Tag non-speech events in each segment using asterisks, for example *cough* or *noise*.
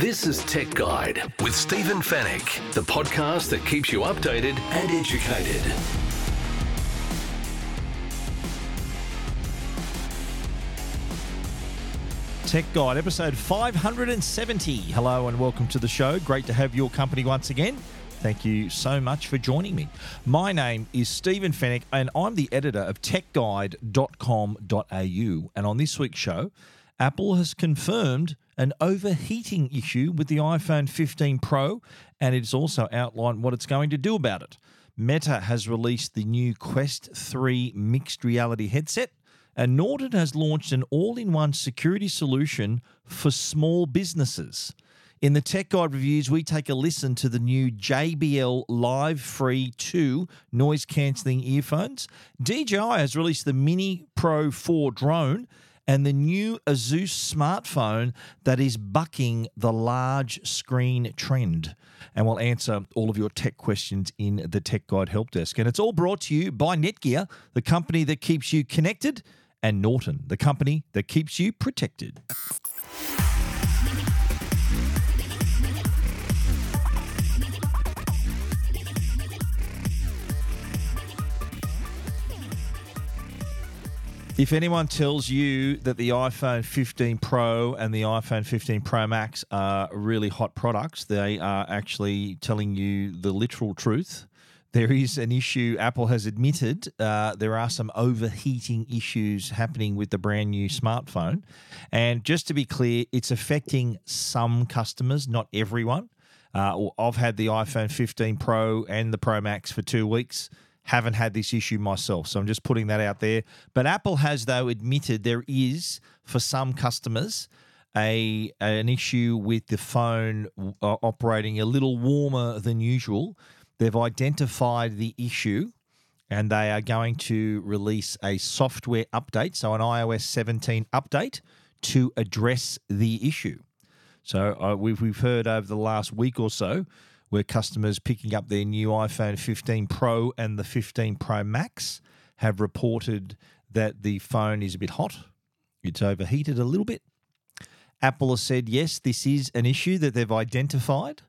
This is Tech Guide with Stephen Fenech, the podcast that keeps you updated and educated. Tech Guide, episode 570. Hello and welcome to the show. Great to have your company once again. Thank you so much for joining me. My name is Stephen Fenech and I'm the editor of techguide.com.au. And on this week's show, Apple has confirmed an overheating issue with the iPhone 15 Pro and it's also outlined what it's going to do about it. Meta has released the new Quest 3 mixed reality headset and Norton has launched an all in one security solution for small businesses. In the Tech Guide reviews, we take a listen to the new JBL Live Free 2 noise cancelling earphones. DJI has released the Mini Pro 4 drone and the new Asus smartphone that is bucking the large screen trend. And we'll answer all of your tech questions in the Tech Guide Help Desk. And it's all brought to you by Netgear, the company that keeps you connected and Norton, the company that keeps you protected. If anyone tells you that the iPhone 15 Pro and the iPhone 15 Pro Max are really hot products, they are actually telling you the literal truth there is an issue. Apple has admitted uh, there are some overheating issues happening with the brand new smartphone. And just to be clear, it's affecting some customers, not everyone. Uh, I've had the iPhone 15 Pro and the Pro Max for two weeks. Haven't had this issue myself. So I'm just putting that out there. But Apple has, though, admitted there is, for some customers, a an issue with the phone uh, operating a little warmer than usual They've identified the issue and they are going to release a software update, so an iOS 17 update to address the issue. So uh, we've, we've heard over the last week or so where customers picking up their new iPhone 15 Pro and the 15 Pro Max have reported that the phone is a bit hot. It's overheated a little bit. Apple has said, yes, this is an issue that they've identified.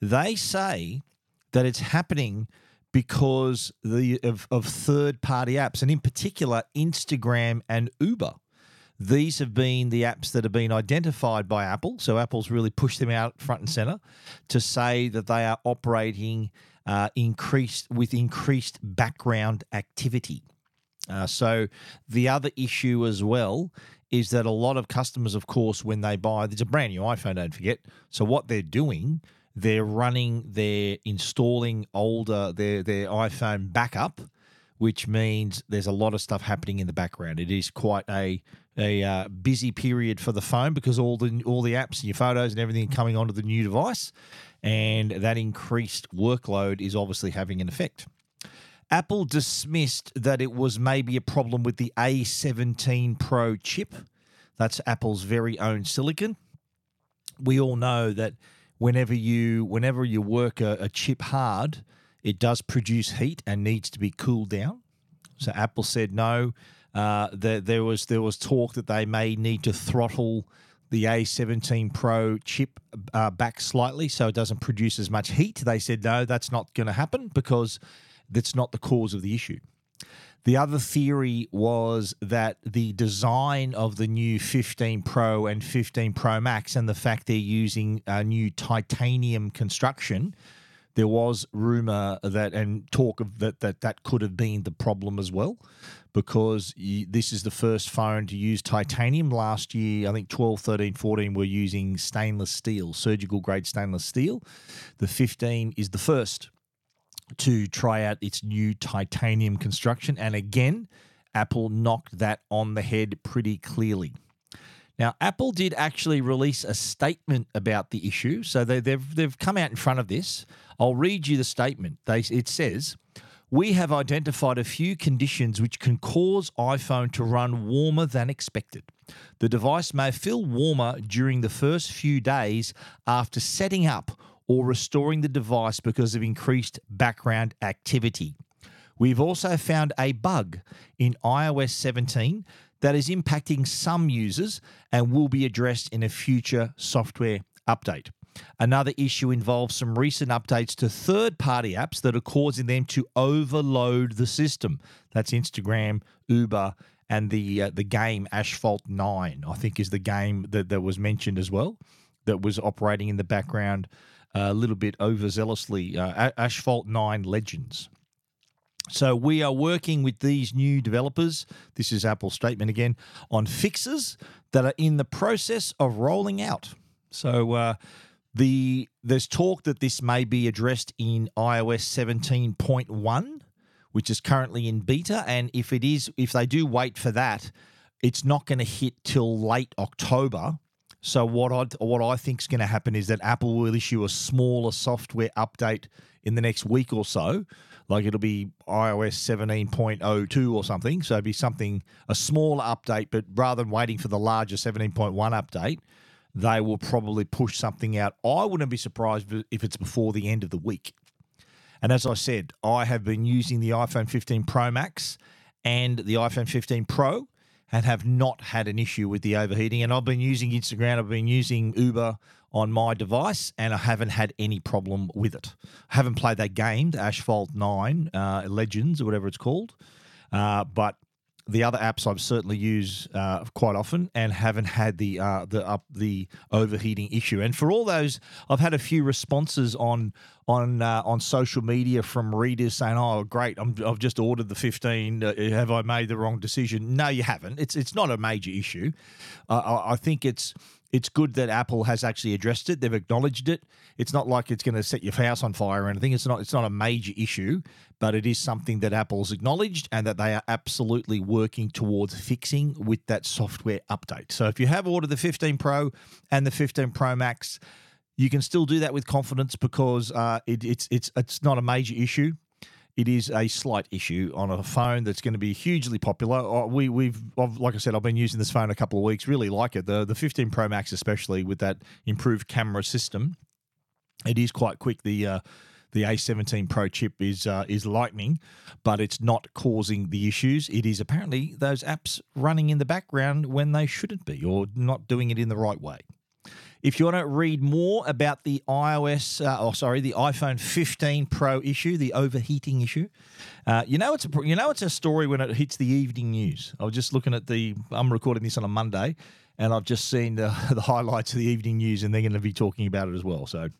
They say that it's happening because the of, of third party apps and in particular Instagram and Uber. These have been the apps that have been identified by Apple. So Apple's really pushed them out front and center to say that they are operating uh, increased with increased background activity. Uh, so the other issue as well is that a lot of customers, of course, when they buy, there's a brand new iPhone, don't forget. So what they're doing they're running, they're installing older their their iPhone backup, which means there's a lot of stuff happening in the background. It is quite a a uh, busy period for the phone because all the all the apps and your photos and everything coming onto the new device, and that increased workload is obviously having an effect. Apple dismissed that it was maybe a problem with the A17 Pro chip. That's Apple's very own silicon. We all know that whenever you whenever you work a, a chip hard, it does produce heat and needs to be cooled down. So Apple said no. Uh, there, there was there was talk that they may need to throttle the A17 Pro chip uh, back slightly so it doesn't produce as much heat. They said no, that's not going to happen because that's not the cause of the issue. The other theory was that the design of the new 15 Pro and 15 Pro Max and the fact they're using a new titanium construction, there was rumor that and talk of that that that could have been the problem as well because this is the first phone to use titanium last year i think 12 13 14 were using stainless steel surgical grade stainless steel the 15 is the first to try out its new titanium construction. And again, Apple knocked that on the head pretty clearly. Now, Apple did actually release a statement about the issue. So they, have they've, they've come out in front of this. I'll read you the statement. They, it says, We have identified a few conditions which can cause iPhone to run warmer than expected. The device may feel warmer during the first few days after setting up or restoring the device because of increased background activity. We've also found a bug in iOS 17 that is impacting some users and will be addressed in a future software update. Another issue involves some recent updates to third party apps that are causing them to overload the system. That's Instagram, Uber, and the uh, the game Asphalt 9, I think is the game that, that was mentioned as well, that was operating in the background a little bit overzealously. Uh, Asphalt 9 Legends. So we are working with these new developers. This is Apple's statement again on fixes that are in the process of rolling out. So uh, the there's talk that this may be addressed in iOS 17.1, which is currently in beta, and if it is, if they do wait for that, it's not going to hit till late October. So what I what I think is going to happen is that Apple will issue a smaller software update in the next week or so. Like it'll be iOS 17.02 or something. So it'll be something a smaller update, but rather than waiting for the larger 17.1 update, they will probably push something out. I wouldn't be surprised if it's before the end of the week. And as I said, I have been using the iPhone 15 Pro Max and the iPhone 15 Pro and have not had an issue with the overheating. And I've been using Instagram, I've been using Uber on my device, and I haven't had any problem with it. I haven't played that game, the Asphalt 9 uh, Legends or whatever it's called. Uh, but the other apps I've certainly used uh, quite often and haven't had the uh, the up the overheating issue. And for all those, I've had a few responses on on uh, on social media from readers saying, "Oh, great! i have just ordered the 15. Uh, have I made the wrong decision?" No, you haven't. It's it's not a major issue. I, I think it's it's good that Apple has actually addressed it. They've acknowledged it. It's not like it's going to set your house on fire or anything. It's not. It's not a major issue, but it is something that Apple's acknowledged and that they are absolutely working towards fixing with that software update. So if you have ordered the 15 Pro and the 15 Pro Max, you can still do that with confidence because uh, it, it's it's it's not a major issue it is a slight issue on a phone that's going to be hugely popular. We, we've, like I said, I've been using this phone a couple of weeks. Really like it. The the 15 Pro Max, especially with that improved camera system, it is quite quick. The uh, the A17 Pro chip is uh, is lightning, but it's not causing the issues. It is apparently those apps running in the background when they shouldn't be, or not doing it in the right way. If you want to read more about the iOS, uh, oh sorry, the iPhone 15 Pro issue, the overheating issue, uh, you know it's a you know it's a story when it hits the evening news. I was just looking at the. I'm recording this on a Monday, and I've just seen the, *laughs* the highlights of the evening news, and they're going to be talking about it as well. So, a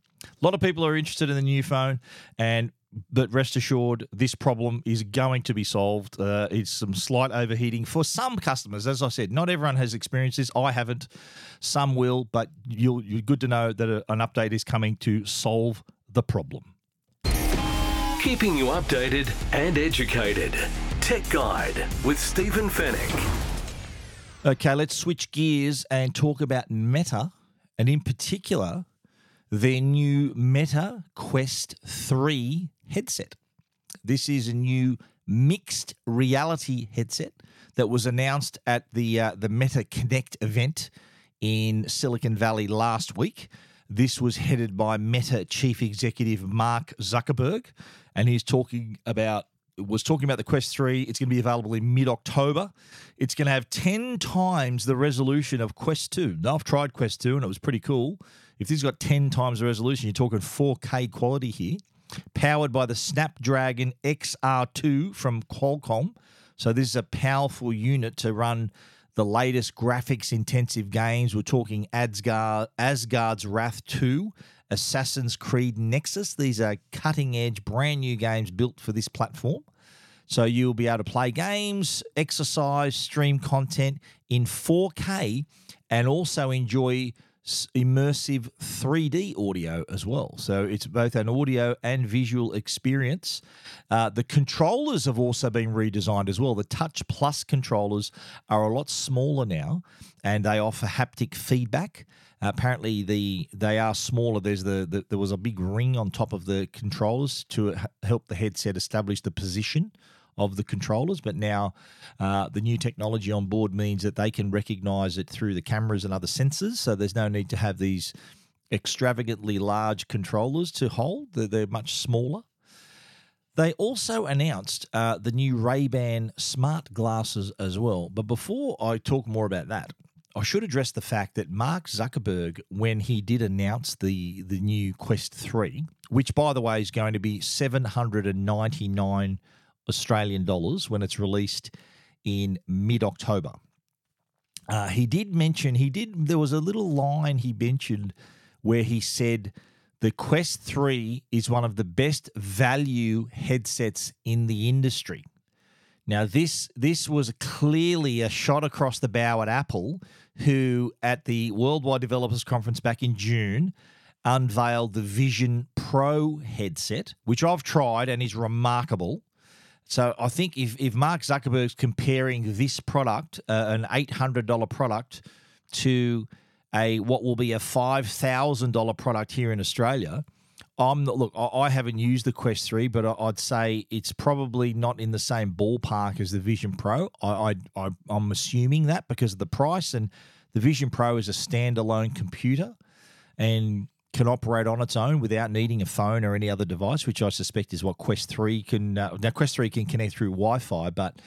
lot of people are interested in the new phone, and but rest assured, this problem is going to be solved. Uh, it's some slight overheating for some customers. As I said, not everyone has experienced this. I haven't. Some will, but you'll, you're good to know that a, an update is coming to solve the problem. Keeping you updated and educated. Tech Guide with Stephen Fenech. Okay, let's switch gears and talk about Meta, and in particular, their new Meta Quest 3 headset. This is a new mixed reality headset that was announced at the uh, the Meta Connect event in Silicon Valley last week. This was headed by Meta chief executive Mark Zuckerberg, and he's talking about was talking about the Quest 3. It's going to be available in mid October. It's going to have 10 times the resolution of Quest 2. Now, I've tried Quest 2 and it was pretty cool. If this has got 10 times the resolution, you're talking 4K quality here powered by the Snapdragon XR2 from Qualcomm. So this is a powerful unit to run the latest graphics intensive games. We're talking Asgard, Asgard's Wrath 2, Assassin's Creed Nexus. These are cutting edge, brand new games built for this platform. So you'll be able to play games, exercise, stream content in 4K, and also enjoy immersive 3D audio as well. So it's both an audio and visual experience. Uh, the controllers have also been redesigned as well. The Touch Plus controllers are a lot smaller now and they offer haptic feedback. Apparently, the they are smaller. There's the, the, there was a big ring on top of the controllers to help the headset establish the position of the controllers, but now uh, the new technology on board means that they can recognize it through the cameras and other sensors. So there's no need to have these extravagantly large controllers to hold, they're, they're much smaller. They also announced uh, the new Ray Ban smart glasses as well. But before I talk more about that, I should address the fact that Mark Zuckerberg, when he did announce the, the new Quest 3, which by the way is going to be 799 Australian dollars when it's released in mid October. Uh, he did mention he did there was a little line he mentioned where he said the Quest 3 is one of the best value headsets in the industry. Now this this was clearly a shot across the bow at Apple who at the Worldwide Developers Conference back in June unveiled the Vision Pro headset, which I've tried and is remarkable. So I think if, if Mark Zuckerberg's comparing this product, uh, an $800 product, to a what will be a $5,000 product here in Australia, I'm not, look, I haven't used the Quest 3, but I'd say it's probably not in the same ballpark as the Vision Pro. I, I, I'm assuming that because of the price, and the Vision Pro is a standalone computer and can operate on its own without needing a phone or any other device, which I suspect is what Quest 3 can. Uh, now, Quest 3 can connect through Wi Fi, but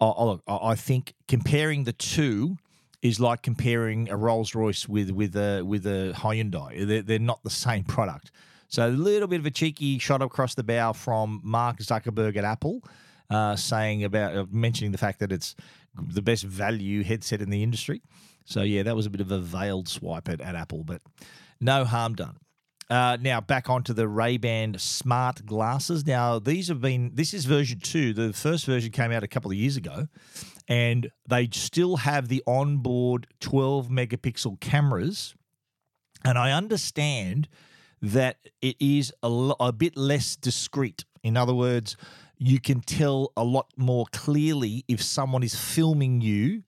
I, I think comparing the two is like comparing a Rolls Royce with with a with a Hyundai. They're, they're not the same product. So a little bit of a cheeky shot across the bow from Mark Zuckerberg at Apple, uh, saying about uh, mentioning the fact that it's the best value headset in the industry. So yeah, that was a bit of a veiled swipe at, at Apple, but no harm done. Uh, now back onto the Ray Ban smart glasses. Now these have been this is version two. The first version came out a couple of years ago, and they still have the onboard 12 megapixel cameras. And I understand that it is a, a bit less discreet. In other words, you can tell a lot more clearly if someone is filming you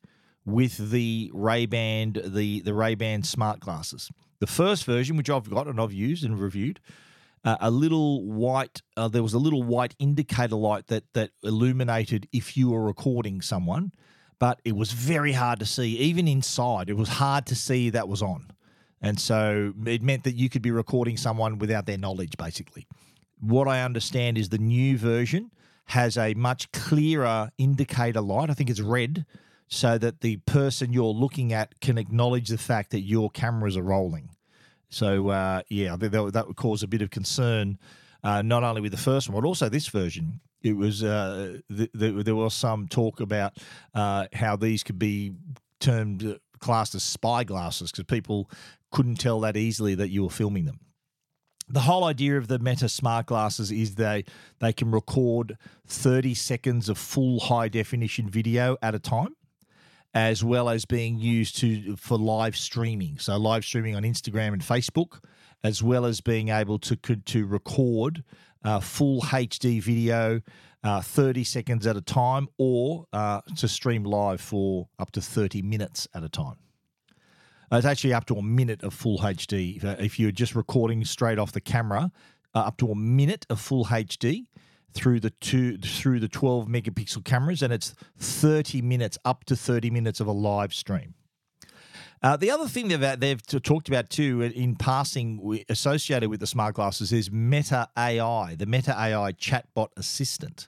with the Ray Ban the the Ray Ban smart glasses. The first version, which I've got and I've used and reviewed, uh, a little white. Uh, there was a little white indicator light that that illuminated if you were recording someone, but it was very hard to see. Even inside, it was hard to see that was on, and so it meant that you could be recording someone without their knowledge. Basically, what I understand is the new version has a much clearer indicator light. I think it's red so that the person you're looking at can acknowledge the fact that your cameras are rolling. So uh, yeah, that, that would cause a bit of concern, uh, not only with the first one, but also this version. It was uh, th- th- there was some talk about uh, how these could be termed uh, classed as spy glasses because people couldn't tell that easily that you were filming them. The whole idea of the Meta smart glasses is they they can record 30 seconds of full high definition video at a time as well as being used to for live streaming. So live streaming on Instagram and Facebook, as well as being able to to record uh, full HD video, uh, 30 seconds at a time, or uh, to stream live for up to 30 minutes at a time. Uh, it's actually up to a minute of full HD. If, uh, if you're just recording straight off the camera, uh, up to a minute of full HD through the two through the 12 megapixel cameras, and it's 30 minutes up to 30 minutes of a live stream. Uh, the other thing that they've talked about too, in passing, associated with the smart glasses, is Meta AI, the Meta AI chatbot assistant,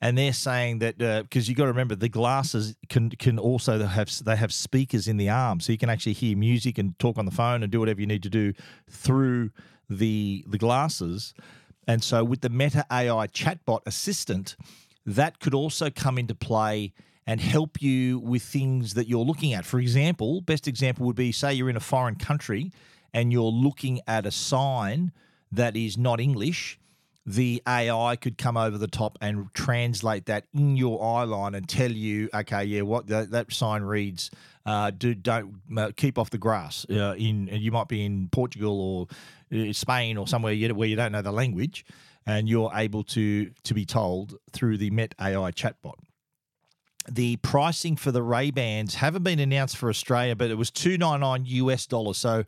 and they're saying that because uh, you got to remember the glasses can can also have they have speakers in the arm, so you can actually hear music and talk on the phone and do whatever you need to do through the the glasses. And so with the Meta AI chatbot assistant, that could also come into play and help you with things that you're looking at. For example, best example would be say you're in a foreign country and you're looking at a sign that is not English, the AI could come over the top and translate that in your eye line and tell you, okay, yeah, what that, that sign reads, uh, do don't uh, keep off the grass. Uh, in you might be in Portugal or uh, Spain or somewhere where you don't know the language, and you're able to to be told through the Met AI chatbot. The pricing for the Ray Bans haven't been announced for Australia, but it was two nine nine US dollars. So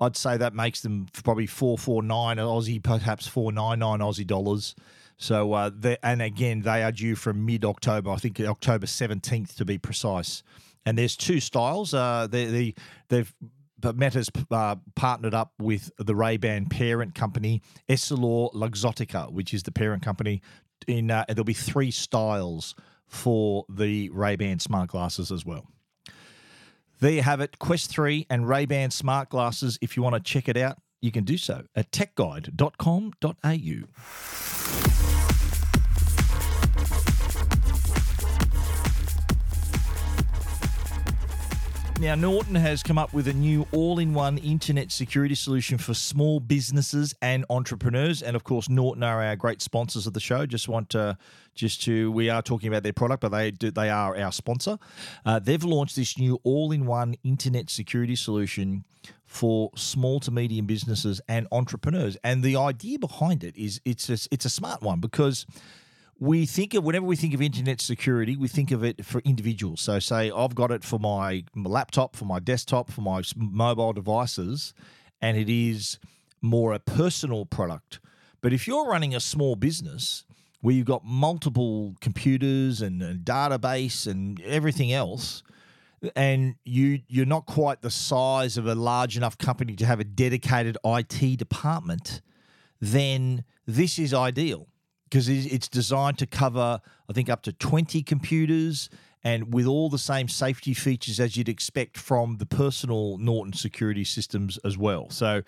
I'd say that makes them probably four four nine Aussie, perhaps four nine nine Aussie dollars. So uh, and again, they are due from mid October. I think October seventeenth to be precise. And there's two styles. Uh, they, they they've but Meta's uh, partnered up with the Ray Ban parent company, Essilor Luxottica, which is the parent company in uh, there'll be three styles for the Ray Ban smart glasses as well. There you have it, Quest 3 and Ray Ban smart glasses. If you want to check it out, you can do so at techguide.com.au. Now, Norton has come up with a new all in one internet security solution for small businesses and entrepreneurs. And of course, Norton are our great sponsors of the show. Just want to, just to, we are talking about their product, but they do, they are our sponsor. Uh, they've launched this new all in one internet security solution for small to medium businesses and entrepreneurs. And the idea behind it is it's a, it's a smart one because we think of whenever we think of internet security, we think of it for individuals. So, say I've got it for my laptop, for my desktop, for my mobile devices, and it is more a personal product. But if you're running a small business where you've got multiple computers and database and everything else, and you you're not quite the size of a large enough company to have a dedicated IT department, then this is ideal because it's designed to cover, I think, up to 20 computers and with all the same safety features as you'd expect from the personal Norton security systems as well. So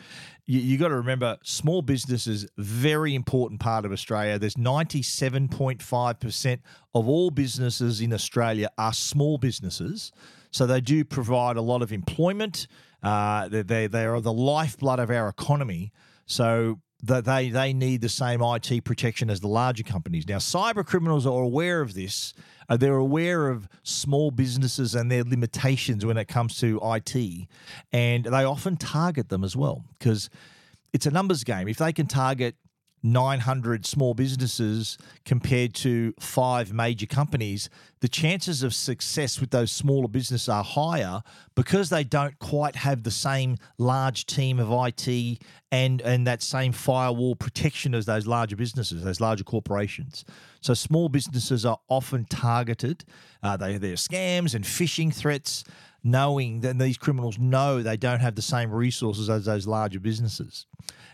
you, you got to remember, small businesses, very important part of Australia. There's 97.5% of all businesses in Australia are small businesses. So they do provide a lot of employment. Uh, they, they, they are the lifeblood of our economy. So that they they need the same IT protection as the larger companies. Now, cyber criminals are aware of this. Uh, they're aware of small businesses and their limitations when it comes to IT, and they often target them as well because it's a numbers game. If they can target 900 small businesses compared to five major companies, the chances of success with those smaller businesses are higher because they don't quite have the same large team of IT and, and that same firewall protection as those larger businesses, those larger corporations. So small businesses are often targeted. Uh, they, they're scams and phishing threats knowing that these criminals know they don't have the same resources as those larger businesses.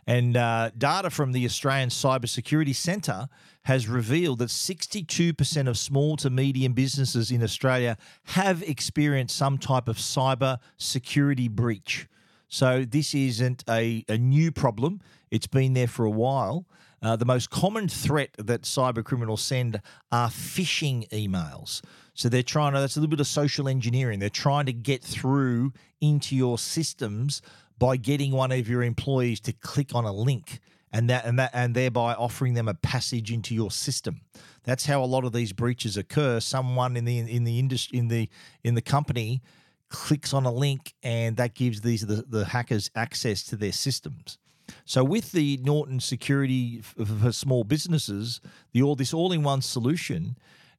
And uh, data from the Australian Cybersecurity Centre has revealed that 62% of small to medium businesses in Australia have experienced some type of cyber security breach. So this isn't a, a new problem, it's been there for a while. Uh, the most common threat that cyber criminals send are phishing emails. So they're trying to, that's a little bit of social engineering. They're trying to get through into your systems by getting one of your employees to click on a link and that and that and thereby offering them a passage into your system. That's how a lot of these breaches occur. Someone in the in the industry in the in the company clicks on a link and that gives these the, the hackers access to their systems. So with the Norton security for small businesses, the all this all-in-one solution,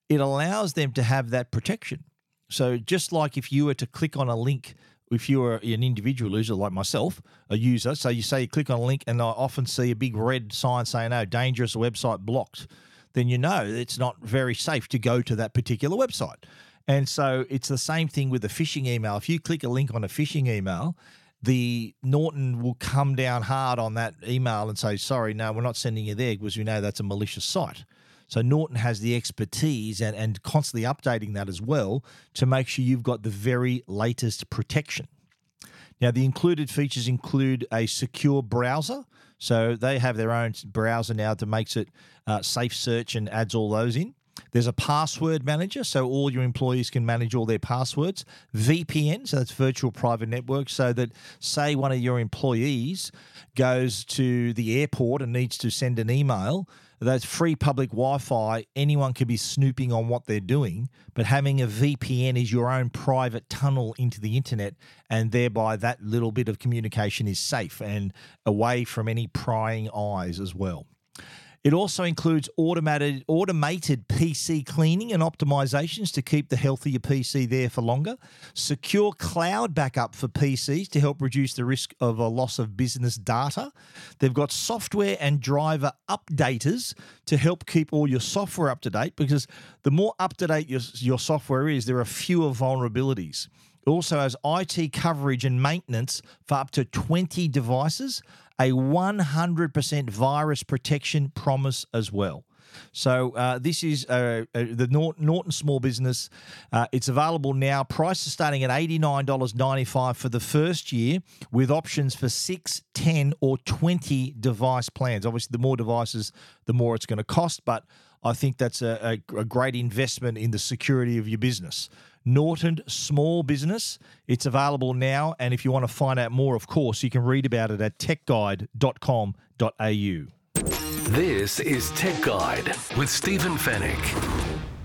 it allows them to have that protection. So just like if you were to click on a link, if you are an individual user like myself, a user, so you say you click on a link and I often see a big red sign saying, "Oh, dangerous website blocked," then you know it's not very safe to go to that particular website. And so it's the same thing with a phishing email. If you click a link on a phishing email, the Norton will come down hard on that email and say, sorry, no, we're not sending you there because we know that's a malicious site. So Norton has the expertise and, and constantly updating that as well to make sure you've got the very latest protection. Now, the included features include a secure browser. So they have their own browser now that makes it uh, safe search and adds all those in. There's a password manager, so all your employees can manage all their passwords. VPN, so that's virtual private network, so that say one of your employees goes to the airport and needs to send an email, that's free public Wi Fi. Anyone could be snooping on what they're doing, but having a VPN is your own private tunnel into the internet, and thereby that little bit of communication is safe and away from any prying eyes as well. It also includes automated automated PC cleaning and optimizations to keep the healthier PC there for longer. Secure cloud backup for PCs to help reduce the risk of a loss of business data. They've got software and driver updaters to help keep all your software up to date because the more up to date your, your software is, there are fewer vulnerabilities. Also has IT coverage and maintenance for up to 20 devices, a 100% virus protection promise as well. So uh, this is uh, uh, the Norton, Norton Small Business. Uh, it's available now. Prices starting at $89.95 for the first year with options for 6, 10 or 20 device plans. Obviously, the more devices, the more it's going to cost, but I think that's a, a, a great investment in the security of your business. Norton Small Business. It's available now. And if you want to find out more, of course, you can read about it at techguide.com.au. This is Tech Guide with Stephen Fenech.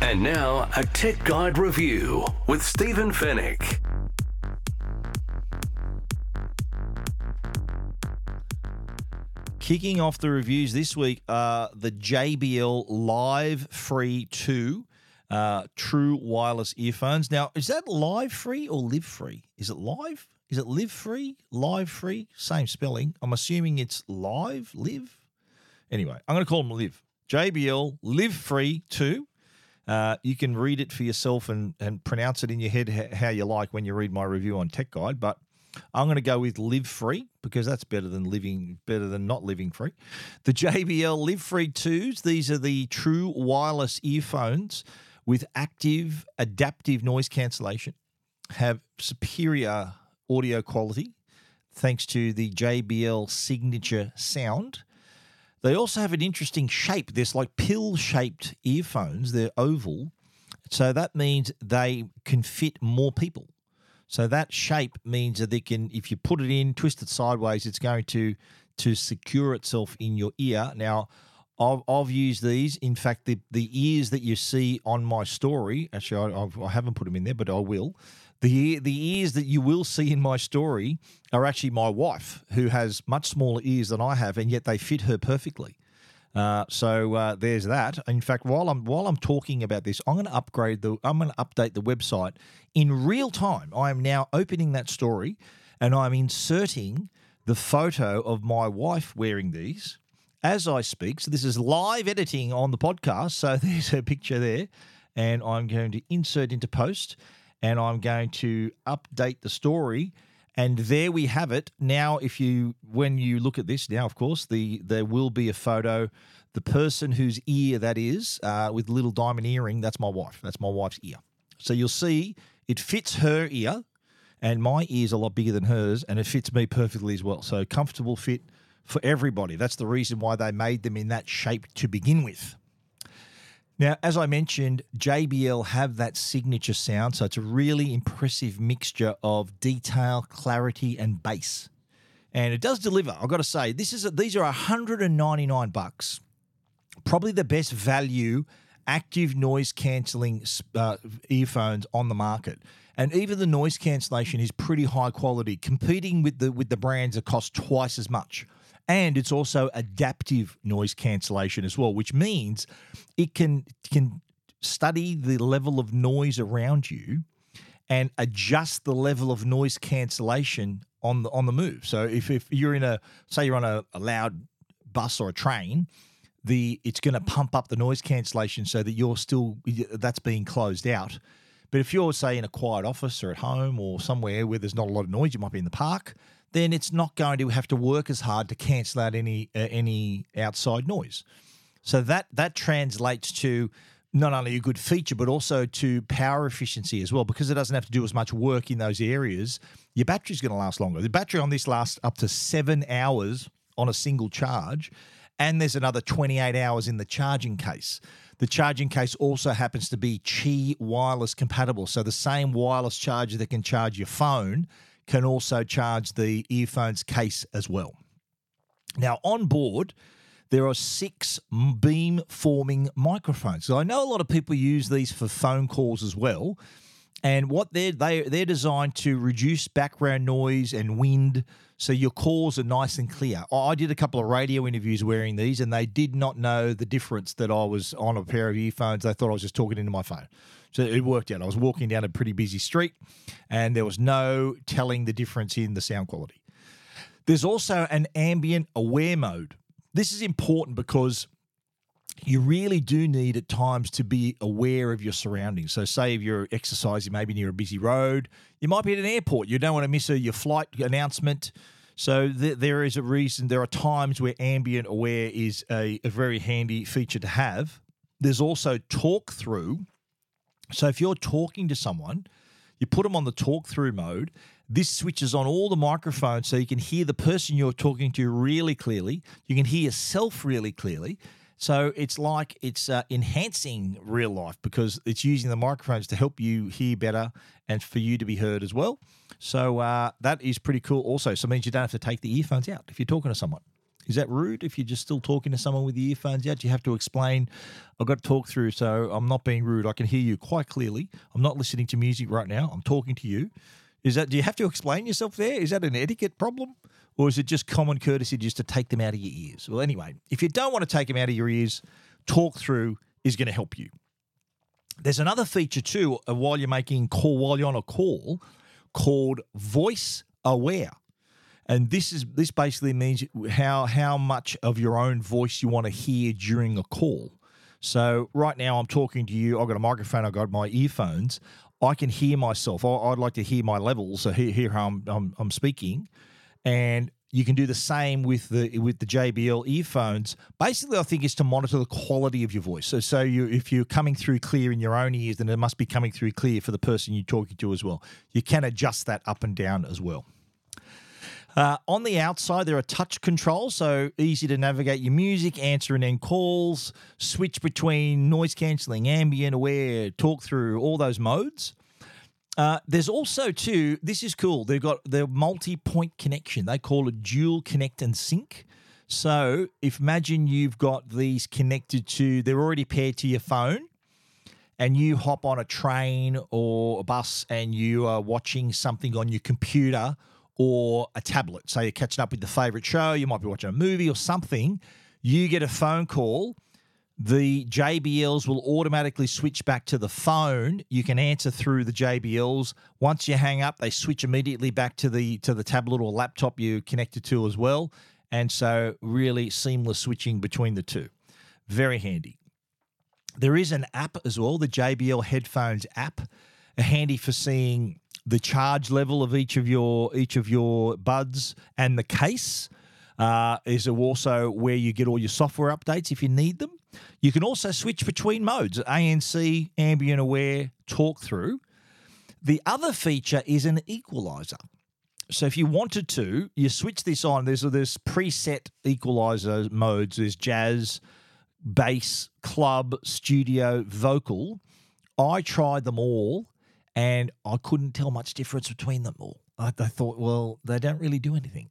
And now, a Tech Guide review with Stephen Fenech. Kicking off the reviews this week are the JBL Live Free 2 uh, true wireless earphones. Now, is that live free or live free? Is it live? Is it live free? Live free? Same spelling. I'm assuming it's live, live. Anyway, I'm going to call them live. JBL Live Free 2. Uh, you can read it for yourself and, and pronounce it in your head how you like when you read my review on Tech Guide. But I'm going to go with Live Free because that's better than living, better than not living free. The JBL Live Free 2s, these are the true wireless earphones with active adaptive noise cancellation, have superior audio quality thanks to the JBL signature sound. They also have an interesting shape. There's like pill shaped earphones, they're oval. So that means they can fit more people. So that shape means that they can, if you put it in, twist it sideways, it's going to to secure itself in your ear. Now, I've, I've used these. In fact, the the ears that you see on my story, actually, I, I've, I haven't put them in there, but I will. The the ears that you will see in my story are actually my wife, who has much smaller ears than I have, and yet they fit her perfectly. Uh, so uh, there's that. In fact, while I'm while I'm talking about this, I'm going to upgrade the I'm going to update the website in real time. I am now opening that story, and I'm inserting the photo of my wife wearing these as I speak. So this is live editing on the podcast. So *laughs* there's her picture there, and I'm going to insert into post and I'm going to update the story. And there we have it. Now, if you when you look at this now, of course, the there will be a photo. The person whose ear that is, uh, with little diamond earring, that's my wife. That's my wife's ear. So you'll see it fits her ear, and my ear's a lot bigger than hers, and it fits me perfectly as well. So comfortable fit for everybody. That's the reason why they made them in that shape to begin with. Now, as I mentioned, JBL have that signature sound, so it's a really impressive mixture of detail, clarity, and bass. And it does deliver. I've got to say, this is a, these are 199 bucks. Probably the best value active noise cancelling uh, earphones on the market. And even the noise cancellation is pretty high quality, competing with the with the brands that cost twice as much and it's also adaptive noise cancellation as well, which means it can can study the level of noise around you and adjust the level of noise cancellation on the on the move. So if, if you're in a say you're on a, a loud bus or a train, the it's going to pump up the noise cancellation so that you're still that's being closed out. But if you're say in a quiet office or at home or somewhere where there's not a lot of noise, you might be in the park then it's not going to have to work as hard to cancel out any uh, any outside noise. So that that translates to not only a good feature but also to power efficiency as well because it doesn't have to do as much work in those areas. Your battery's going to last longer. The battery on this lasts up to 7 hours on a single charge and there's another 28 hours in the charging case. The charging case also happens to be Qi wireless compatible. So the same wireless charger that can charge your phone can also charge the earphones case as well. Now, on board, there are six beam forming microphones. So I know a lot of people use these for phone calls as well. And what they're they they're designed to reduce background noise and wind, so your calls are nice and clear. I did a couple of radio interviews wearing these, and they did not know the difference that I was on a pair of earphones. They thought I was just talking into my phone. So it worked out. I was walking down a pretty busy street, and there was no telling the difference in the sound quality. There's also an ambient aware mode. This is important because you really do need at times to be aware of your surroundings. So, say if you're exercising maybe near a busy road, you might be at an airport. You don't want to miss a, your flight announcement. So, th- there is a reason. There are times where ambient aware is a, a very handy feature to have. There's also talk through. So, if you're talking to someone, you put them on the talk through mode. This switches on all the microphones so you can hear the person you're talking to really clearly. You can hear yourself really clearly. So it's like it's uh, enhancing real life because it's using the microphones to help you hear better and for you to be heard as well. So uh, that is pretty cool. Also, so it means you don't have to take the earphones out if you're talking to someone. Is that rude if you're just still talking to someone with the earphones out? You have to explain, I've got to talk through, so I'm not being rude. I can hear you quite clearly. I'm not listening to music right now. I'm talking to you. Is that do you have to explain yourself there? Is that an etiquette problem? Or is it just common courtesy just to take them out of your ears? Well, anyway, if you don't want to take them out of your ears, talk through is going to help you. There's another feature too uh, while you're making call while you're on a call called voice aware. And this is this basically means how how much of your own voice you want to hear during a call. So right now I'm talking to you. I've got a microphone. I've got my earphones. I can hear myself. I, would like to hear my levels, so hear, hear how I'm, I'm, I'm speaking and you can do the same with the with the JBL earphones. Basically, I think is to monitor the quality of your voice. So, so you if you're coming through clear in your own ears, then it must be coming through clear for the person you're talking to as well. You can adjust that up and down as well. Uh, on the outside, there are touch controls, so easy to navigate your music, answer and end calls, switch between noise cancelling, ambient, aware, talk through, all those modes. Uh, there's also too. This is cool. They've got the multi-point connection. They call it dual connect and sync. So if imagine you've got these connected to, they're already paired to your phone, and you hop on a train or a bus and you are watching something on your computer or a tablet. So you're catching up with the favorite show, you might be watching a movie or something. You get a phone call the JBLs will automatically switch back to the phone. You can answer through the JBLs. Once you hang up, they switch immediately back to the to the tablet or laptop you connected to as well. And so really seamless switching between the two. Very handy. There is an app as well, the JBL headphones app, handy for seeing the charge level of each of your each of your buds and the case. Uh, is also where you get all your software updates if you need them. You can also switch between modes ANC, ambient aware, talk through. The other feature is an equalizer. So if you wanted to, you switch this on. There's there's preset equalizer modes. There's jazz, bass, club, studio, vocal. I tried them all, and I couldn't tell much difference between them all. I, I thought, well, they don't really do anything.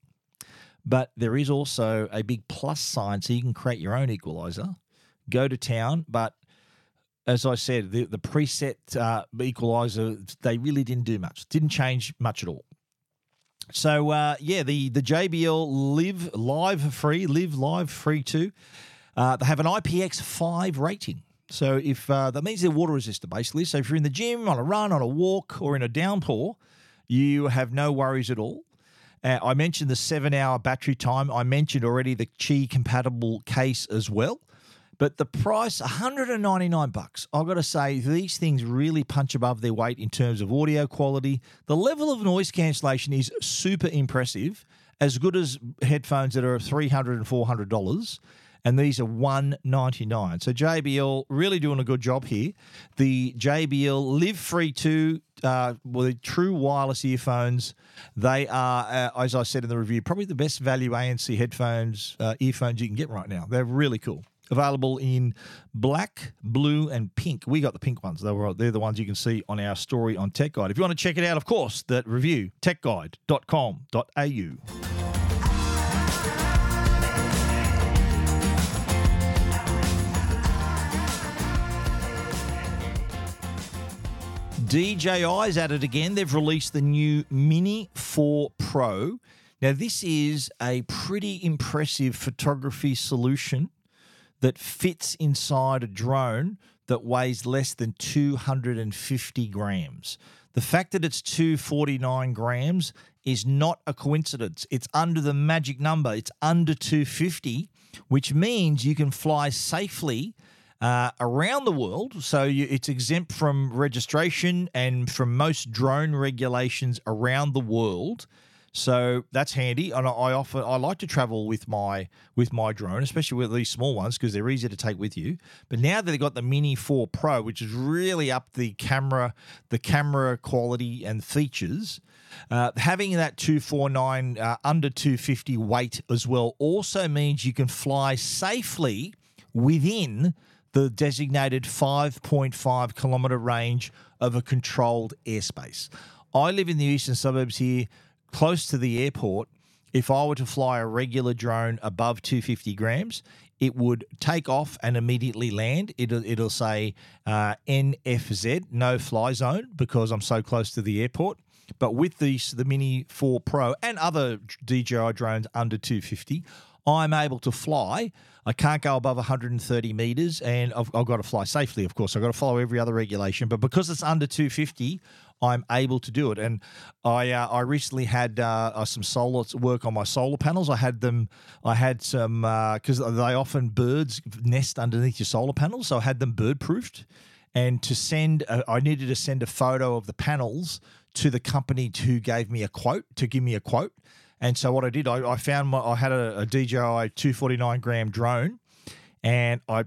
But there is also a big plus sign, so you can create your own equalizer go to town. But as I said, the, the preset uh, equalizer, they really didn't do much, didn't change much at all. So uh, yeah, the the JBL Live Live Free, Live Live Free Two, uh, they have an IPX5 rating. So if uh, that means they're water resistant, basically. So if you're in the gym, on a run, on a walk, or in a downpour, you have no worries at all. Uh, I mentioned the seven hour battery time. I mentioned already the Qi compatible case as well. But the price, 199 bucks. I've got to say, these things really punch above their weight in terms of audio quality. The level of noise cancellation is super impressive, as good as headphones that are $300 and $400 and these are 199 so jbl really doing a good job here the jbl live free 2 uh, well, the true wireless earphones they are uh, as i said in the review probably the best value anc headphones uh, earphones you can get right now they're really cool Available in black, blue, and pink. We got the pink ones. They were, they're the ones you can see on our story on Tech Guide. If you want to check it out, of course, that review, techguide.com.au. DJI's at it again. They've released the new Mini 4 Pro. Now, this is a pretty impressive photography solution that fits inside a drone that weighs less than 250 grams. The fact that it's 249 grams is not a coincidence. It's under the magic number, it's under 250, which means you can fly safely uh, around the world. So you, it's exempt from registration and from most drone regulations around the world. So that's handy, and I offer I like to travel with my with my drone, especially with these small ones because they're easy to take with you. But now that they've got the Mini Four Pro, which is really up the camera the camera quality and features, uh, having that 249 uh, under 250 weight as well also means you can fly safely within the designated 5.5 kilometre range of a controlled airspace. I live in the eastern suburbs here, close to the airport. If I were to fly a regular drone above 250 grams, it would take off and immediately land. It'll, it'll say uh, NFZ, no fly zone, because I'm so close to the airport. But with the, the Mini 4 Pro and other DJI drones under 250, I'm able to fly. I can't go above 130 meters, and I've, I've got to fly safely. Of course, I've got to follow every other regulation. But because it's under 250, I'm able to do it. And I uh, I recently had uh, some solar work on my solar panels. I had them. I had some because uh, they often birds nest underneath your solar panels, so I had them bird proofed. And to send, uh, I needed to send a photo of the panels to the company who gave me a quote to give me a quote. And so what I did, I, I found my, I had a, a DJI 249 gram drone, and I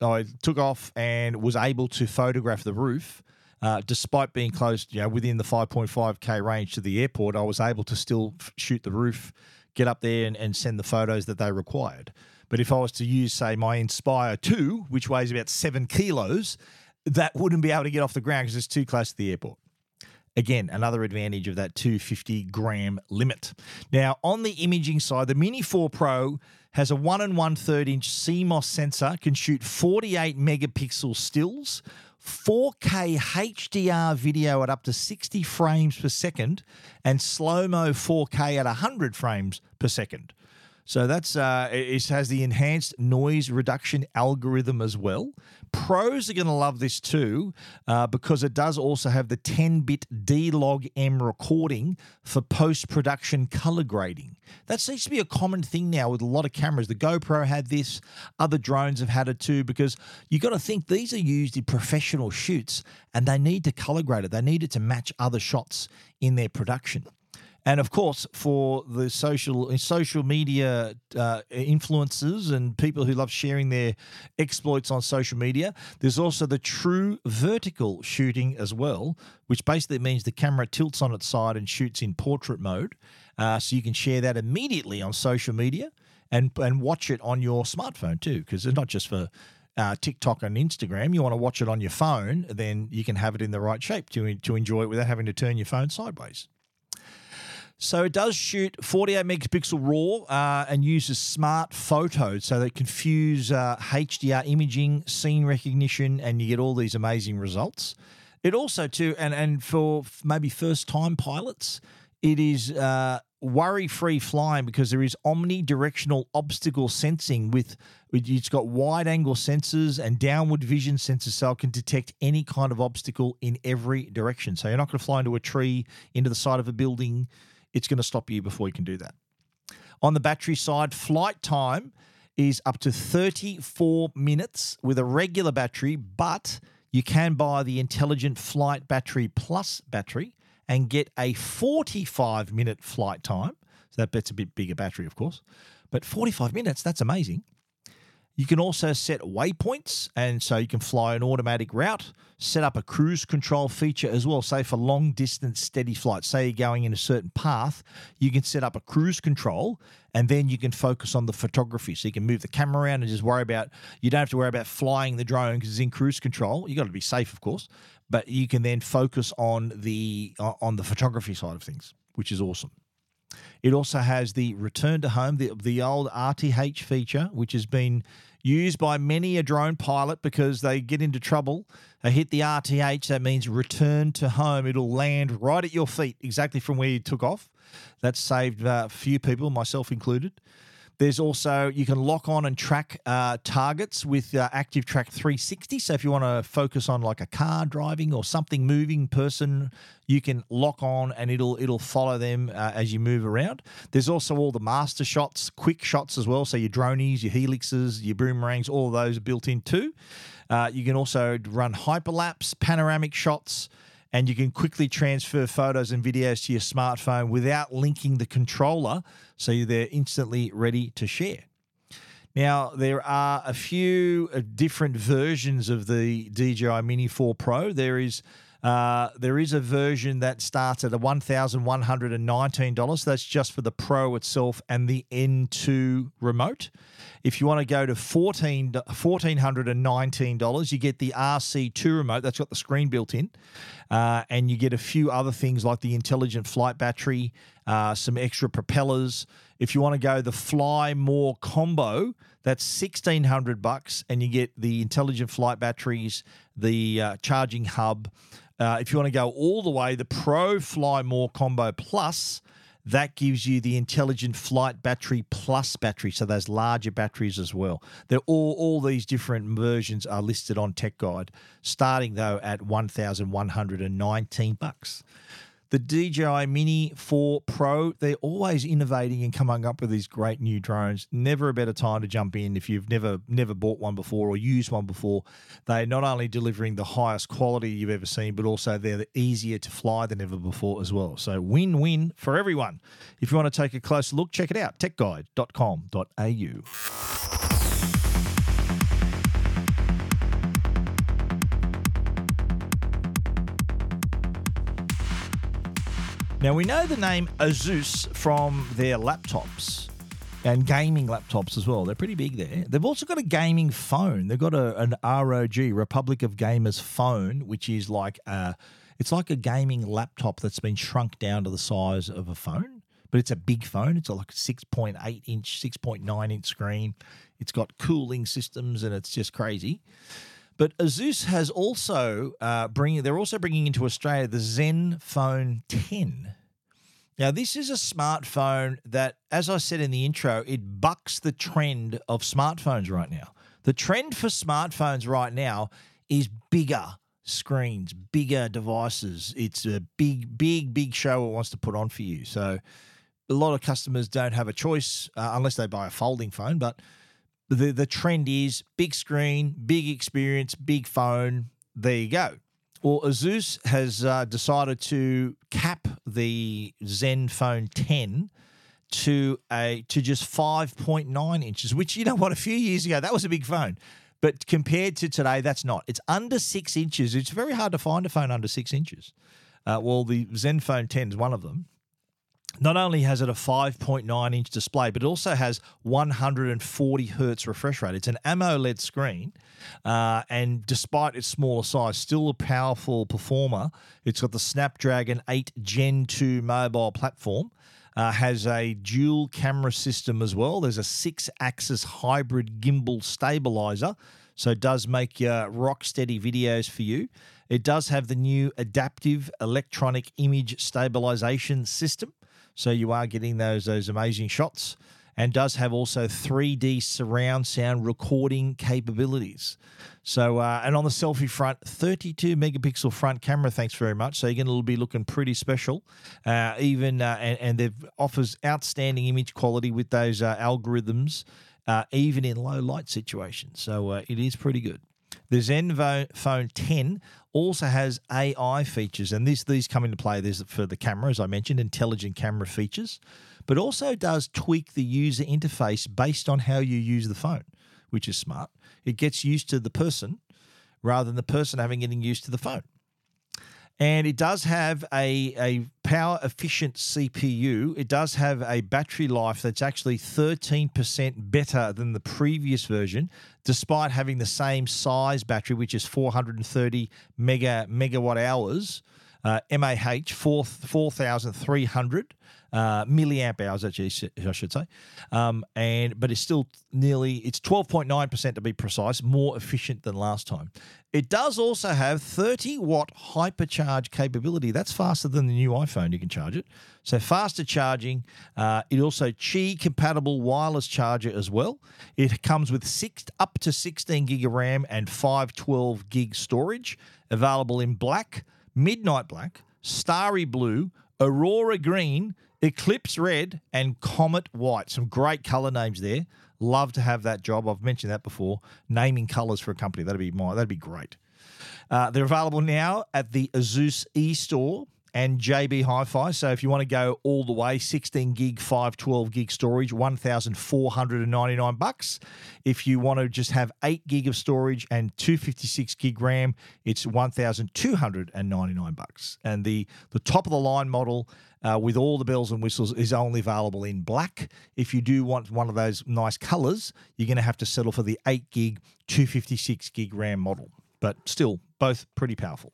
I took off and was able to photograph the roof. Uh, despite being close, you know, within the 5.5k range to the airport, I was able to still shoot the roof, get up there, and, and send the photos that they required. But if I was to use, say, my Inspire 2, which weighs about seven kilos, that wouldn't be able to get off the ground because it's too close to the airport. Again, another advantage of that 250 gram limit. Now, on the imaging side, the Mini 4 Pro has a 1 and 1 3rd inch CMOS sensor, can shoot 48 megapixel stills, 4K HDR video at up to 60 frames per second, and slow mo 4K at 100 frames per second. So that's uh, it has the enhanced noise reduction algorithm as well. Pros are going to love this too uh, because it does also have the 10-bit D-Log M recording for post-production color grading. That seems to be a common thing now with a lot of cameras. The GoPro had this, other drones have had it too because you've got to think these are used in professional shoots and they need to color grade it. They need it to match other shots in their production. And of course, for the social social media uh, influencers and people who love sharing their exploits on social media, there's also the true vertical shooting as well, which basically means the camera tilts on its side and shoots in portrait mode. Uh, so you can share that immediately on social media and and watch it on your smartphone too, because it's not just for uh, TikTok and Instagram, you want to watch it on your phone, then you can have it in the right shape to, to enjoy it without having to turn your phone sideways. So it does shoot 48 megapixel RAW uh, and uses smart photos, so they confuse uh, HDR imaging, scene recognition, and you get all these amazing results. It also too, and and for maybe first time pilots, it is uh, worry free flying because there is omnidirectional obstacle sensing with it's got wide angle sensors and downward vision sensors so it can detect any kind of obstacle in every direction. So you're not going to fly into a tree, into the side of a building it's going to stop you before you can do that. On the battery side, flight time is up to 34 minutes with a regular battery, but you can buy the Intelligent Flight Battery Plus battery and get a 45 minute flight time. So that bet's a bit bigger battery, of course. But 45 minutes, that's amazing. You can also set waypoints, and so you can fly an automatic route, set up a cruise control feature as well. Say for long distance steady flights, say you're going in a certain path, you can set up a cruise control, and then you can focus on the photography. So you can move the camera around and just worry about, you don't have to worry about flying the drone because it's in cruise control. You've got to be safe, of course, but you can then focus on the uh, on the photography side of things, which is awesome. It also has the return to home, the, the old RTH feature, which has been used by many a drone pilot because they get into trouble. They hit the RTH, that means return to home. It'll land right at your feet, exactly from where you took off. That's saved uh, a few people, myself included. There's also, you can lock on and track uh, targets with uh, Active Track 360. So if you want to focus on like a car driving or something moving person, you can lock on and it'll it'll follow them uh, as you move around. There's also all the master shots, quick shots as well. So your dronies, your helixes, your boomerangs, all those are built in too. Uh, you can also run hyperlapse, panoramic shots and you can quickly transfer photos and videos to your smartphone without linking the controller so they're instantly ready to share. Now, there are a few uh, different versions of the DJI Mini 4 Pro. There is uh, there is a version that starts at a $1,119. So that's just for the Pro itself and the N2 remote. If you want to go to $14, $1,419, you get the RC2 remote. That's got the screen built in. Uh, and you get a few other things like the intelligent flight battery, uh, some extra propellers. If you want to go the Fly More combo, that's sixteen hundred bucks, and you get the intelligent flight batteries, the uh, charging hub. Uh, if you want to go all the way, the Pro Fly More combo plus that gives you the intelligent flight battery plus battery so those larger batteries as well they're all all these different versions are listed on tech guide starting though at 1119 bucks the DJI Mini 4 Pro, they're always innovating and coming up with these great new drones. Never a better time to jump in if you've never never bought one before or used one before. They're not only delivering the highest quality you've ever seen, but also they're easier to fly than ever before as well. So win-win for everyone. If you want to take a closer look, check it out, techguide.com.au. Now, we know the name Asus from their laptops and gaming laptops as well. They're pretty big there. They've also got a gaming phone. They've got a, an ROG, Republic of Gamers phone, which is like a, it's like a gaming laptop that's been shrunk down to the size of a phone, but it's a big phone. It's like a 6.8 inch, 6.9 inch screen. It's got cooling systems and it's just crazy. But Asus has also uh, bringing. They're also bringing into Australia the ZenFone 10. Now, this is a smartphone that, as I said in the intro, it bucks the trend of smartphones right now. The trend for smartphones right now is bigger screens, bigger devices. It's a big, big, big show it wants to put on for you. So, a lot of customers don't have a choice uh, unless they buy a folding phone, but the the trend is big screen, big experience, big phone. There you go. Well, Asus has uh, decided to cap the ZenFone 10 to a to just 5.9 inches, which you know what, a few years ago that was a big phone. But compared to today, that's not. It's under six inches. It's very hard to find a phone under six inches. Uh, well, the ZenFone 10 is one of them not only has it a 5.9 inch display, but it also has 140 hertz refresh rate. It's an AMOLED screen, uh, and despite its smaller size, still a powerful performer. It's got the Snapdragon 8 Gen 2 mobile platform. Uh, has a dual camera system as well. There's a six axis hybrid gimbal stabilizer, so it does make uh, rock steady videos for you. It does have the new adaptive electronic image stabilization system. So you are getting those those amazing shots and does have also 3D surround sound recording capabilities. So, uh, and on the selfie front, 32 megapixel front camera. Thanks very much. So you're going to be looking pretty special. Uh, even uh, and, and they've offers outstanding image quality with those uh, algorithms, uh, even in low light situations. So uh, it is pretty good. The ZenFone 10 also has AI features, and this, these come into play There's for the camera, as I mentioned, intelligent camera features, but also does tweak the user interface based on how you use the phone, which is smart. It gets used to the person rather than the person having getting used to the phone. And it does have a, a power efficient CPU. It does have a battery life that's actually 13% better than the previous version, despite having the same size battery, which is 430 mega megawatt hours. Uh, MAH 4, 4,300 uh, milliamp hours, actually, I should say. Um, and but it's still nearly it's twelve point nine percent to be precise, more efficient than last time. It does also have 30 watt hypercharge capability. That's faster than the new iPhone. You can charge it. So faster charging. Uh, it also Qi compatible wireless charger as well. It comes with six up to 16 gig of RAM and 512 gig storage. Available in black, midnight black, starry blue, aurora green, Eclipse Red and Comet White. Some great color names there. Love to have that job. I've mentioned that before. Naming colors for a company that'd be my that'd be great. Uh, they're available now at the Asus e store and JB Hi-Fi. So if you want to go all the way, 16 gig, 512 gig storage, 1,499 bucks. If you want to just have 8 gig of storage and 256 gig RAM, it's 1,299 bucks. And the the top of the line model uh, with all the bells and whistles is only available in black. If you do want one of those nice colors, you're going to have to settle for the 8 gig, 256 gig RAM model. But still, both pretty powerful.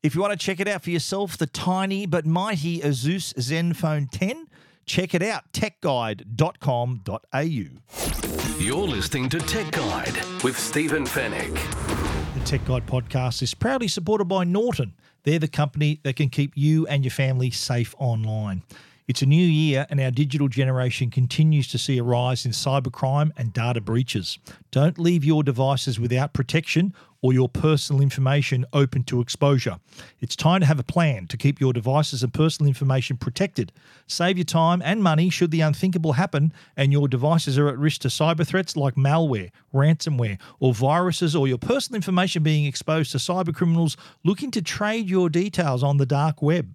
If you want to check it out for yourself, the tiny but mighty Asus ZenFone 10, check it out, techguide.com.au. You're listening to Tech Guide with Stephen Fenech. The Tech Guide podcast is proudly supported by Norton. They're the company that can keep you and your family safe online. It's a new year, and our digital generation continues to see a rise in cybercrime and data breaches. Don't leave your devices without protection or your personal information open to exposure. It's time to have a plan to keep your devices and personal information protected. Save your time and money should the unthinkable happen and your devices are at risk to cyber threats like malware, ransomware, or viruses, or your personal information being exposed to cyber criminals looking to trade your details on the dark web.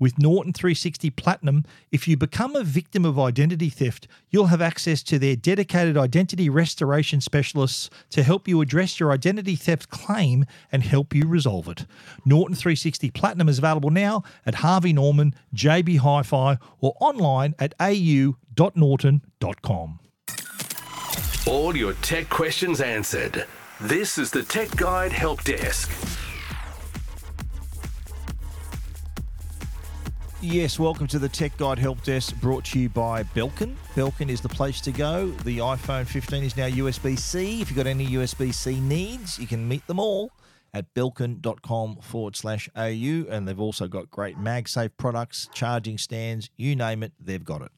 With Norton 360 Platinum, if you become a victim of identity theft, you'll have access to their dedicated identity restoration specialists to help you address your identity theft claim and help you resolve it. Norton 360 Platinum is available now at Harvey Norman, JB Hi Fi, or online at au.norton.com. All your tech questions answered. This is the Tech Guide Help Desk. Yes, welcome to the Tech Guide Help Desk brought to you by Belkin. Belkin is the place to go. The iPhone 15 is now USB C. If you've got any USB C needs, you can meet them all at belkin.com forward slash AU. And they've also got great MagSafe products, charging stands, you name it, they've got it.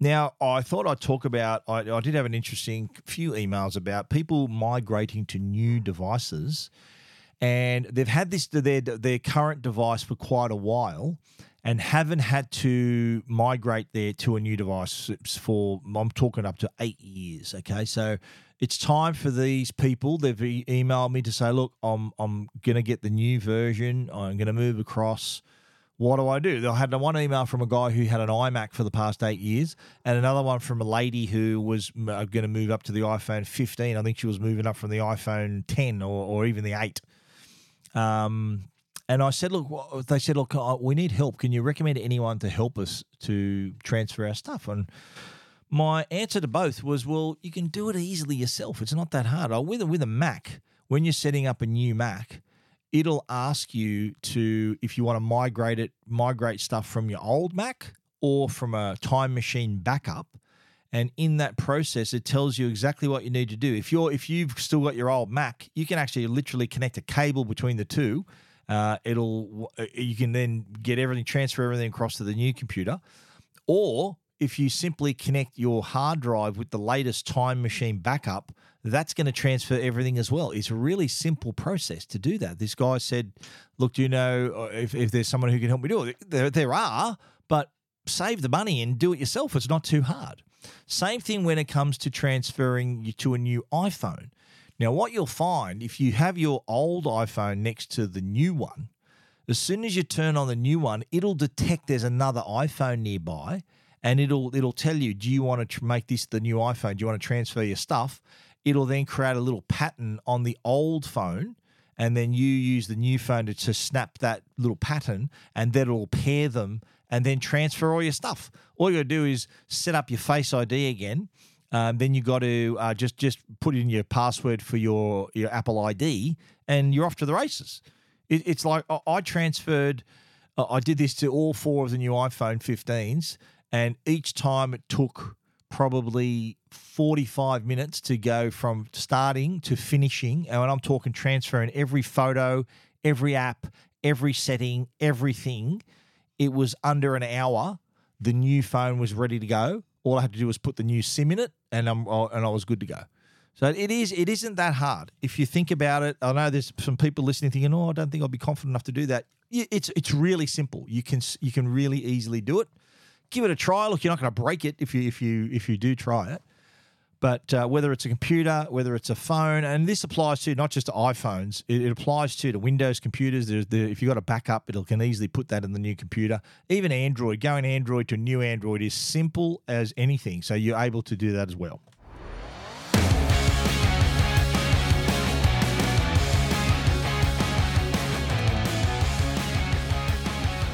Now, I thought I'd talk about, I, I did have an interesting few emails about people migrating to new devices. And they've had this their their current device for quite a while, and haven't had to migrate there to a new device for I'm talking up to eight years. Okay, so it's time for these people. They've e- emailed me to say, look, I'm I'm gonna get the new version. I'm gonna move across. What do I do? I had one email from a guy who had an iMac for the past eight years, and another one from a lady who was uh, going to move up to the iPhone 15. I think she was moving up from the iPhone 10 or, or even the 8. Um, and I said, look, they said, look, we need help. Can you recommend anyone to help us to transfer our stuff? And my answer to both was, well, you can do it easily yourself. It's not that hard. With a, with a Mac, when you're setting up a new Mac, it'll ask you to, if you want to migrate it, migrate stuff from your old Mac or from a time machine backup. And in that process, it tells you exactly what you need to do. If you're if you've still got your old Mac, you can actually literally connect a cable between the two uh, it'll uh, you can then get everything, transfer everything across to the new computer, or if you simply connect your hard drive with the latest time machine backup, that's going to transfer everything as well. It's a really simple process to do that. This guy said, Look, do you know uh, if, if there's someone who can help me do it? There, there are, but save the money and do it yourself. It's not too hard. Same thing when it comes to transferring you to a new iPhone. Now, what you'll find if you have your old iPhone next to the new one, as soon as you turn on the new one, it'll detect there's another iPhone nearby and it'll it'll tell you, do you want to tr- make this the new iPhone? Do you want to transfer your stuff? It'll then create a little pattern on the old phone and then you use the new phone to, to snap that little pattern and then it'll pair them and then transfer all your stuff. All you got to do is set up your Face ID again. Um, then you got to uh, just just put in your password for your your Apple ID, and you're off to the races. It, it's like I, transferred. Uh, I did this to all four of the new iPhone 15s, and each time it took probably 45 minutes to go from starting to finishing. And when I'm talking transferring every photo, every app, every setting, everything, it was under an hour. The new phone was ready to go. All I had to do was put the new SIM in it, and I'm and I was good to go. So it is it isn't that hard if you think about it. I know there's some people listening thinking, "Oh, I don't think I'll be confident enough to do that." It's it's really simple. You can you can really easily do it. Give it a try. Look, you're not going to break it if you if you if you do try it. But uh, whether it's a computer, whether it's a phone, and this applies to not just to iPhones, it, it applies to the Windows computers. There's the, if you've got a backup, it can easily put that in the new computer. Even Android, going Android to a new Android is simple as anything. So you're able to do that as well.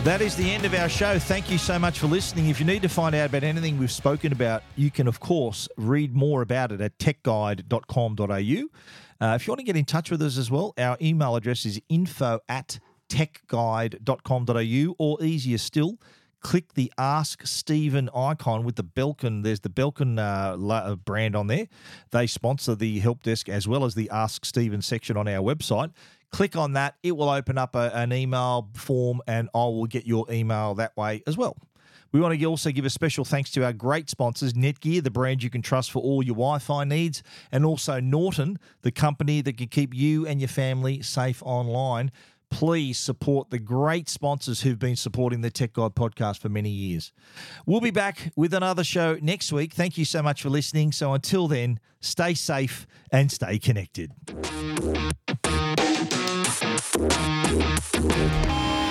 That is the end of our show. Thank you so much for listening. If you need to find out about anything we've spoken about, you can, of course, read more about it at techguide.com.au. Uh, if you want to get in touch with us as well, our email address is info at techguide.com.au, or easier still, click the Ask Stephen icon with the Belkin. There's the Belkin uh, brand on there. They sponsor the help desk as well as the Ask Stephen section on our website. Click on that. It will open up a, an email form, and I will get your email that way as well. We want to also give a special thanks to our great sponsors, Netgear, the brand you can trust for all your Wi Fi needs, and also Norton, the company that can keep you and your family safe online. Please support the great sponsors who've been supporting the Tech Guide podcast for many years. We'll be back with another show next week. Thank you so much for listening. So until then, stay safe and stay connected. よっしゃ!